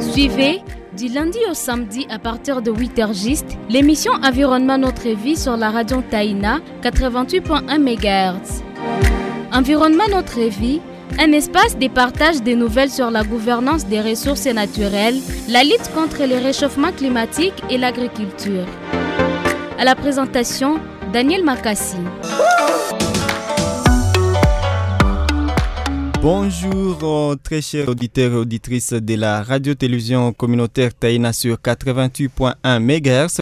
Suivez du lundi au samedi à partir de 8h juste l'émission Environnement Notre Vie sur la radio Taïna 88.1 MHz. Environnement Notre Vie, un espace de partage des nouvelles sur la gouvernance des ressources naturelles, la lutte contre le réchauffement climatique et l'agriculture. À la présentation, Daniel Makassi. Bonjour euh, très chers auditeurs et auditrices de la radio-télévision communautaire Taïna sur 88.1 MHz.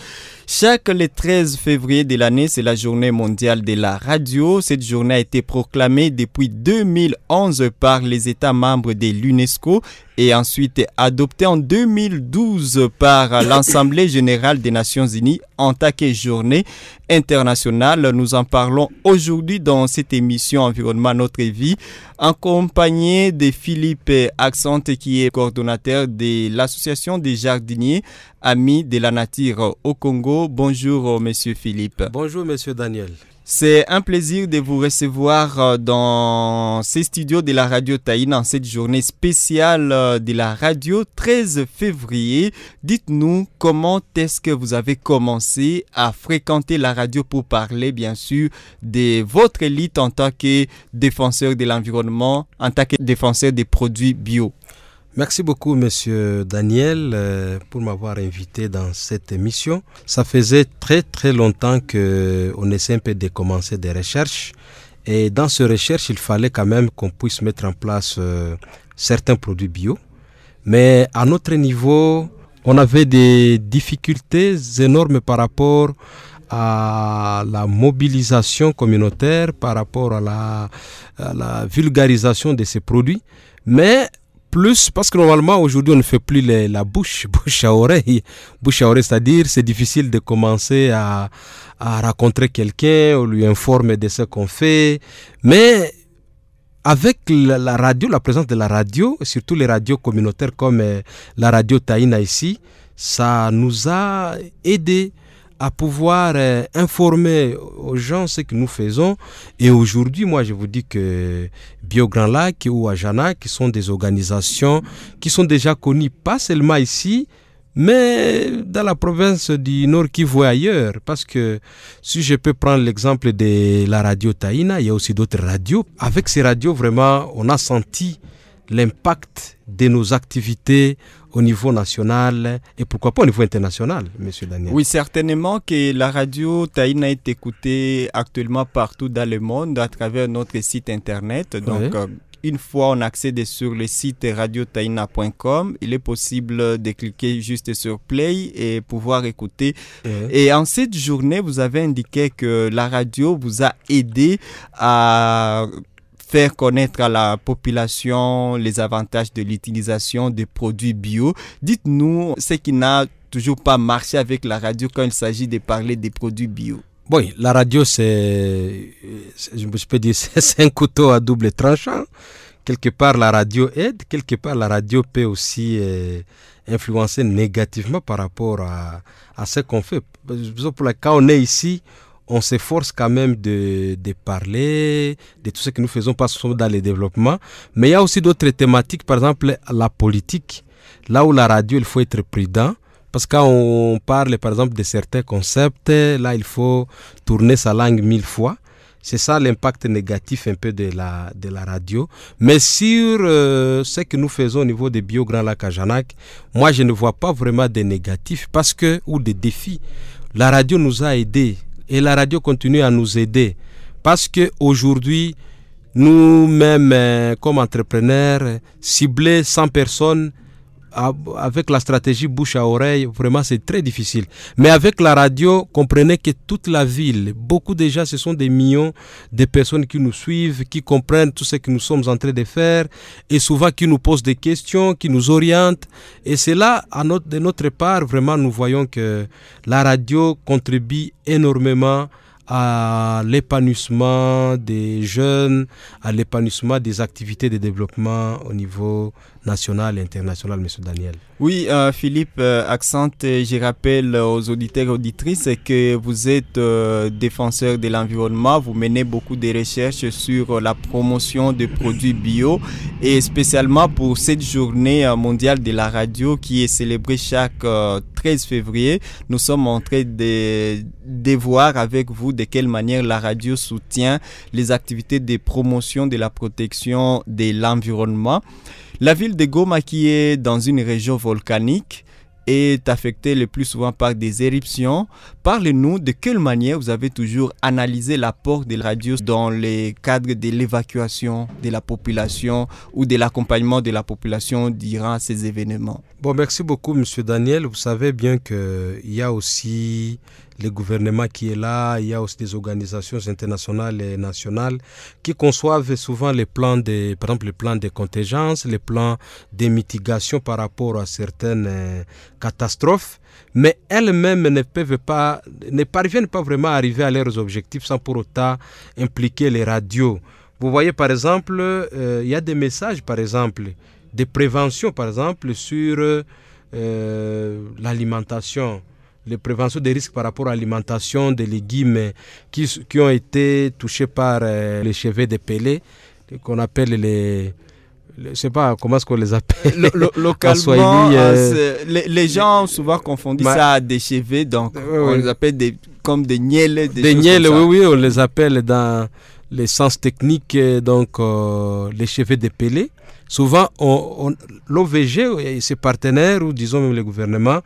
Chaque le 13 février de l'année, c'est la journée mondiale de la radio. Cette journée a été proclamée depuis 2011 par les États membres de l'UNESCO et ensuite adoptée en 2012 par l'Assemblée générale des Nations unies en tant que journée internationale. Nous en parlons aujourd'hui dans cette émission Environnement Notre Vie, accompagné de Philippe Accente qui est coordonnateur de l'Association des jardiniers amis de la nature au Congo. Bonjour Monsieur Philippe. Bonjour Monsieur Daniel. C'est un plaisir de vous recevoir euh, dans ces studios de la radio Taïna en cette journée spéciale euh, de la radio 13 février. Dites-nous comment est-ce que vous avez commencé à fréquenter la radio pour parler bien sûr de votre élite en tant que défenseur de l'environnement, en tant que défenseur des produits bio. Merci beaucoup, Monsieur Daniel, euh, pour m'avoir invité dans cette émission. Ça faisait très très longtemps que on essaie un peu de commencer des recherches. Et dans ces recherches, il fallait quand même qu'on puisse mettre en place euh, certains produits bio. Mais à notre niveau, on avait des difficultés énormes par rapport à la mobilisation communautaire, par rapport à la, à la vulgarisation de ces produits. Mais plus parce que normalement aujourd'hui on ne fait plus la bouche, bouche à oreille. Bouche à oreille, c'est-à-dire c'est difficile de commencer à, à rencontrer quelqu'un, on lui informe de ce qu'on fait. Mais avec la, radio, la présence de la radio, surtout les radios communautaires comme euh, la radio Taïna ici, ça nous a aidé à pouvoir euh, informer aux gens ce que nous faisons. Et aujourd'hui, moi, je vous dis que Bio Grand Lac ou Ajana, qui sont des organisations qui sont déjà connues, pas seulement ici, mais dans la province du Nord Kivu et ailleurs. Parce que si je peux prendre l'exemple de la radio Taïna, il y a aussi d'autres radios. Avec ces radios, vraiment, on a senti l'impact de nos activités au niveau national et pourquoi pas au niveau international, Monsieur Daniel? Oui, certainement que la radio Taïna est écoutée actuellement partout dans le monde à travers notre site internet. Donc, euh, une fois on accède sur le site radiotaina.com, il est possible de cliquer juste sur play et pouvoir écouter. Et en cette journée, vous avez indiqué que la radio vous a aidé à faire connaître à la population les avantages de l'utilisation des produits bio. Dites-nous ce qui n'a toujours pas marché avec la radio quand il s'agit de parler des produits bio. Oui, la radio, c'est, je peux dire, c'est un couteau à double tranchant. Quelque part, la radio aide, quelque part, la radio peut aussi euh, influencer négativement par rapport à, à ce qu'on fait. Quand on est ici, on s'efforce quand même de, de, parler de tout ce que nous faisons, pas seulement dans le développement, mais il y a aussi d'autres thématiques, par exemple la politique, là où la radio, il faut être prudent, parce que quand on parle par exemple de certains concepts, là il faut tourner sa langue mille fois. C'est ça l'impact négatif un peu de la, de la radio. Mais sur euh, ce que nous faisons au niveau des bio Grand Lac à Janac, moi je ne vois pas vraiment de négatifs parce que, ou des défis. La radio nous a aidés et la radio continue à nous aider. Parce que aujourd'hui nous-mêmes euh, comme entrepreneurs cibler 100 personnes avec la stratégie bouche à oreille, vraiment c'est très difficile. Mais avec la radio, comprenez que toute la ville, beaucoup déjà, ce sont des millions de personnes qui nous suivent, qui comprennent tout ce que nous sommes en train de faire et souvent qui nous posent des questions, qui nous orientent. Et c'est là, à de notre part, vraiment, nous voyons que la radio contribue énormément à l'épanouissement des jeunes, à l'épanouissement des activités de développement au niveau national et international, M. Daniel. Oui, euh, Philippe euh, Accente, je rappelle aux auditeurs et auditrices que vous êtes euh, défenseur de l'environnement, vous menez beaucoup de recherches sur la promotion de produits bio et spécialement pour cette journée mondiale de la radio qui est célébrée chaque 13 février, nous sommes en train de, de voir avec vous de quelle manière la radio soutient les activités de promotion de la protection de l'environnement. La ville de Goma, qui est dans une région volcanique, est affectée le plus souvent par des éruptions. Parlez-nous de quelle manière vous avez toujours analysé l'apport des radios dans le cadre de l'évacuation de la population ou de l'accompagnement de la population durant ces événements? Bon, merci beaucoup, Monsieur Daniel. Vous savez bien qu'il y a aussi le gouvernement qui est là, il y a aussi des organisations internationales et nationales qui conçoivent souvent les plans par exemple, les plans de contingence, les plans de mitigation par rapport à certaines euh, catastrophes, mais elles-mêmes ne peuvent pas, ne parviennent pas vraiment à arriver à leurs objectifs sans pour autant impliquer les radios. Vous voyez par exemple, euh, il y a des messages par exemple, de prévention par exemple sur euh, l'alimentation les préventions des risques par rapport à l'alimentation des légumes qui, qui, ont été touchés par euh, les cheveux de Pelé, qu'on appelle les, je ne sais pas comment est-ce qu'on les appelle? localement, euh, les, gens souvent confondent ça à des cheveux, donc on les appelle des, comme des niels. Des, des oui, oui, on les appelle dans les sens techniques, donc euh, les cheveux de Pelé. Souvent, on, l'OVG et ses partenaires, ou disons même le gouvernement,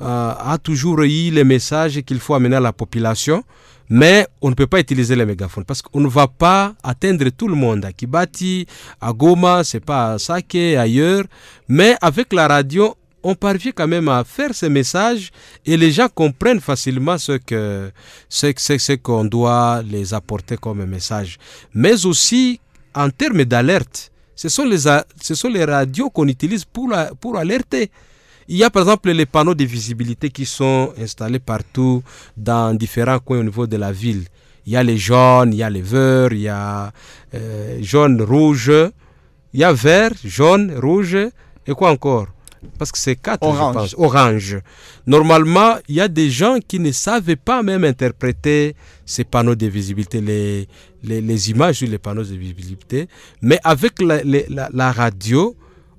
euh, a toujours eu les messages qu'il faut amener à la population, mais on ne peut pas utiliser les mégaphones parce qu'on ne va pas atteindre tout le monde. À Kibati, à Goma, c'est pas à Sake, ailleurs, mais avec la radio, on parvient quand même à faire ces messages et les gens comprennent facilement ce que ce, ce qu'on doit les apporter comme message. Mais aussi en termes d'alerte, ce sont les ce sont les radios qu'on utilise pour pour alerter. Il y a par exemple les panneaux de visibilité qui sont installés partout dans différents coins au niveau de la ville. Il y a les jaunes, il y a les verts, il y a euh, jaune, rouge, il y a vert, jaune, rouge et quoi encore? Parce que c'est quatre, orange. je pense. Orange. Normalement, il y a des gens qui ne savaient pas même interpréter ces panneaux de visibilité, les, les, images sur les panneaux de visibilité. Mais avec la, la radio,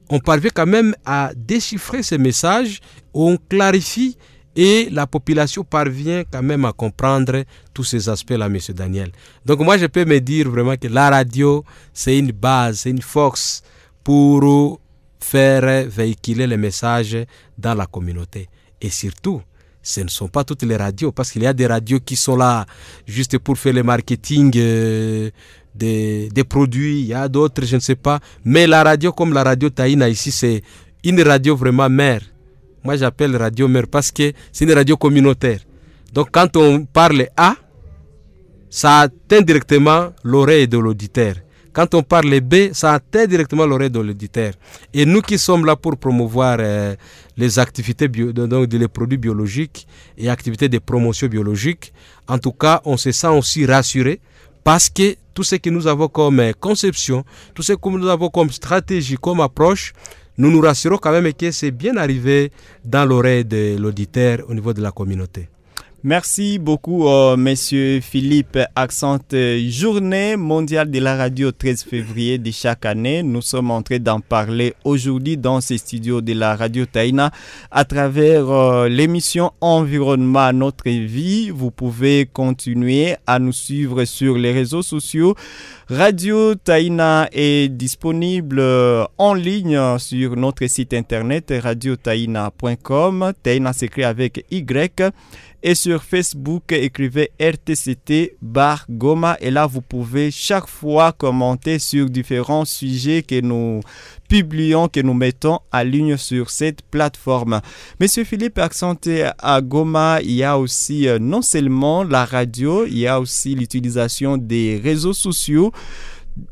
on parvient quand même à déchiffrer ces messages, on clarifie et la population parvient quand même à comprendre tous ces aspects-là, M. Daniel. Donc moi, je peux me dire vraiment que la radio, c'est une base, c'est une force pour faire véhiculer les messages dans la communauté. Et surtout, ce ne sont pas toutes les radios, parce qu'il y a des radios qui sont là juste pour faire le marketing euh, des, produits, il y a d'autres, je ne sais pas. Mais la radio comme la radio Taïna ici, c'est une radio vraiment mère. Moi, j'appelle radio mère parce que c'est une radio communautaire. Donc, quand on parle A, ça atteint directement l'oreille de l'auditeur. Quand on parle B, ça atteint directement l'oreille de l'auditeur. Et nous qui sommes là pour promouvoir euh, les activités, donc les produits biologiques et activités de promotion biologique, en tout cas, on se sent aussi rassuré parce que tout ce que nous avons comme euh, conception, tout ce que nous avons comme stratégie, comme approche, nous nous rassurons quand même que c'est bien arrivé dans l'oreille de l'auditeur au niveau de la communauté. Merci beaucoup, euh, Monsieur Philippe Accent. Journée mondiale de la radio 13 février de chaque année. Nous sommes en train d'en parler aujourd'hui dans ces studios de la radio Taïna à travers euh, l'émission Environnement Notre Vie. Vous pouvez continuer à nous suivre sur les réseaux sociaux. Radio Taïna est disponible euh, en ligne sur notre site internet radiotaïna.com. Taïna s'écrit avec Y. Et sur Facebook, écrivez RTCT bar Goma. Et là, vous pouvez chaque fois commenter sur différents sujets que nous publions, que nous mettons à ligne sur cette plateforme. Monsieur Philippe accenté à Goma, il y a aussi euh, non seulement la radio, il y a aussi l'utilisation des réseaux sociaux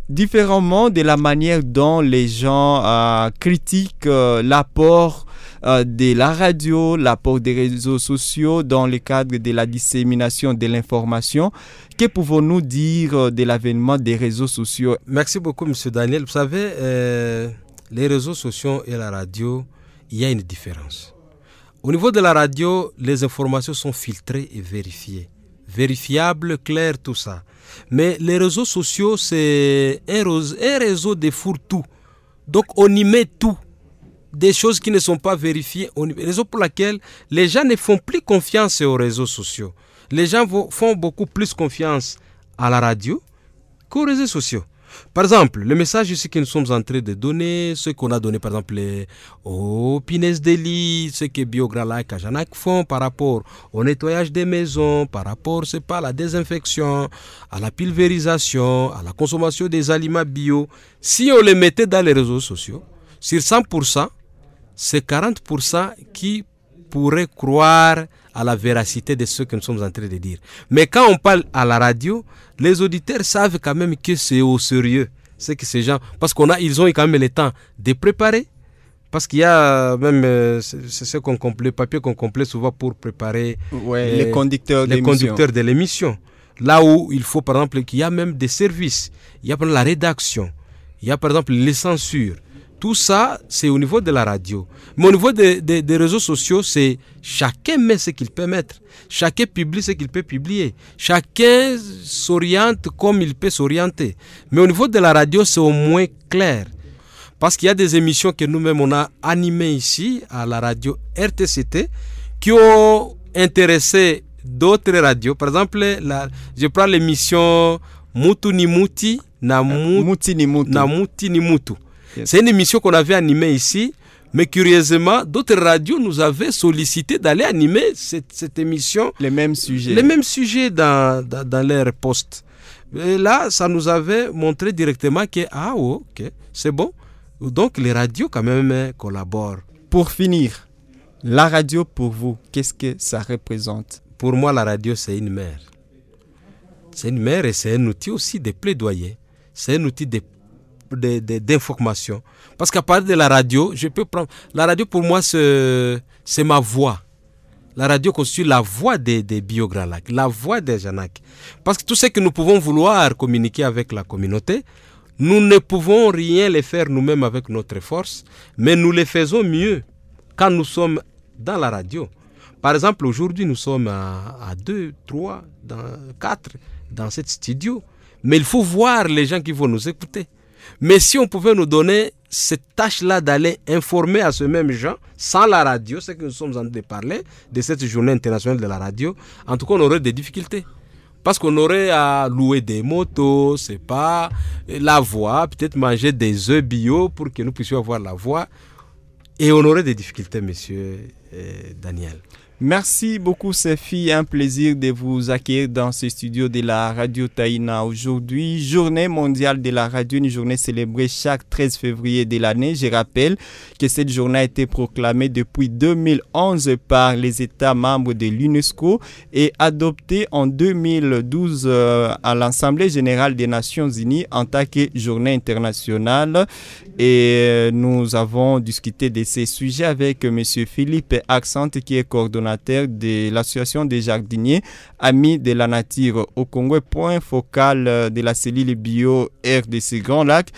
différemment de la manière dont les gens euh, critiquent euh, l'apport euh, de la radio, l'apport des réseaux sociaux dans le cadre de la dissémination de l'information. Que pouvons-nous dire euh, de l'avènement des réseaux sociaux? Merci beaucoup, M. Daniel. Vous savez, euh, les réseaux sociaux et la radio, il y a une différence. Au niveau de la radio, les informations sont filtrées et vérifiées. Vérifiables, claires, tout ça. Mais les réseaux sociaux, c'est un, réseau de fourre-tout. Donc on y met tout. Des choses qui ne sont pas vérifiées. Raison pour laquelle les gens ne font plus confiance aux réseaux sociaux. Les gens font beaucoup plus confiance à la radio qu'aux réseaux sociaux. Par exemple, le message ici que nous sommes en train de donner, ce qu'on a donné par exemple aux pinaises d'Eli, ce que Biogralac et Janak font par rapport au nettoyage des maisons, par rapport, c'est pas à la désinfection, à la pulvérisation, à la consommation des aliments bio, si on les mettait dans les réseaux sociaux, sur 100%, c'est 40% qui pourraient croire à la véracité de ce que nous sommes en train de dire. Mais quand on parle à la radio, les auditeurs savent quand même que c'est au sérieux. C'est que ces gens, parce qu'on a, ils ont quand même le temps de préparer. Parce qu'il y a même, euh, c'est ce qu'on complète, papier qu'on complète souvent pour préparer les, conducteurs, les conducteurs de l'émission. Là où il faut, par exemple, qu'il y a même des services. Il y a par exemple la rédaction. Il y a par exemple les censures. Tout ça, c'est au niveau de la radio. Mais au niveau des, réseaux sociaux, c'est chacun met ce qu'il peut mettre. Chacun publie ce qu'il peut publier. Chacun s'oriente comme il peut s'orienter. Mais au niveau de la radio, c'est au moins clair. Parce qu'il y a des émissions que nous-mêmes, on a animées ici, à la radio RTCT, qui ont intéressé d'autres radios. Par exemple, je prends l'émission Mutu ni Muti, na, C'est une émission qu'on avait animée ici, mais curieusement, d'autres radios nous avaient sollicité d'aller animer cette, émission. Les mêmes sujets. Les mêmes sujets dans, dans, leur poste. Et là, ça nous avait montré directement que, ah, oh, ok, c'est bon. Donc, les radios, quand même, collaborent. Pour finir, la radio, pour vous, qu'est-ce que ça représente? Pour moi, la radio, c'est une mère. C'est une mère et c'est un outil aussi de plaidoyer. C'est un outil de d'information. Parce qu'à partir de la radio, je peux prendre. La radio, pour moi, c'est ma voix. La radio constitue la voix des, des la voix des Janak. Parce que tout ce que nous pouvons vouloir communiquer avec la communauté, nous ne pouvons rien les faire nous-mêmes avec notre force, mais nous les faisons mieux quand nous sommes dans la radio. Par exemple, aujourd'hui, nous sommes à, deux, trois, quatre dans cette studio. Mais il faut voir les gens qui vont nous écouter. Mais si on pouvait nous donner cette tâche-là d'aller informer à ce même gens, sans la radio, c'est que nous sommes en train de parler de cette journée internationale de la radio, en tout cas, on aurait des difficultés. Parce qu'on aurait à louer des motos, c'est pas la voix, peut-être manger des œufs bio pour que nous puissions avoir la voix. Et on aurait des difficultés, monsieur euh, Daniel. Merci beaucoup, Sophie. Un plaisir de vous accueillir dans ce studio de la Radio Taïna. Aujourd'hui, journée mondiale de la radio, une journée célébrée chaque 13 février de l'année. Je rappelle que cette journée a été proclamée depuis 2011 par les États membres de l'UNESCO et adoptée en 2012 euh, à l'Assemblée générale des Nations unies en tant que journée internationale. Et euh, nous avons discuté de ces sujets avec M. Philippe Accent, qui est coordonnateur de l'association des jardiniers Amis de la Nature au Congo, point focal euh, de la cellule bio RDC Grand Lac,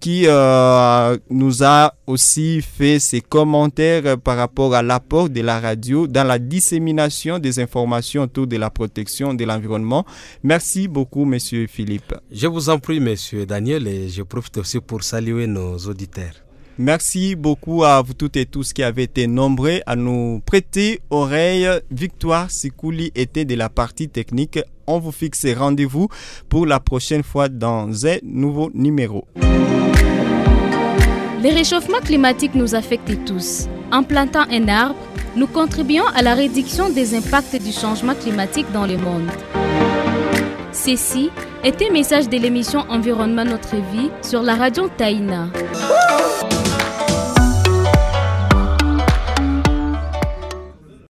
qui euh, nous a aussi fait ses commentaires par rapport à l'apport de la radio dans la dissémination des informations autour de la protection de l'environnement. Merci beaucoup, Monsieur Philippe. Je vous en prie, Monsieur Daniel, et je profite aussi pour saluer nos auditeurs. Merci beaucoup à vous toutes et tous qui avez été nombreux à nous prêter oreille. Victoire Sikouli était de la partie technique. On vous fixe rendez-vous pour la prochaine fois dans un nouveau numéro. Le réchauffement climatique nous affecte tous. En plantant un arbre, nous contribuons à la réduction des impacts du changement climatique dans le monde. Ceci est un message de l'émission Environnement Notre Vie sur la radio Taïna.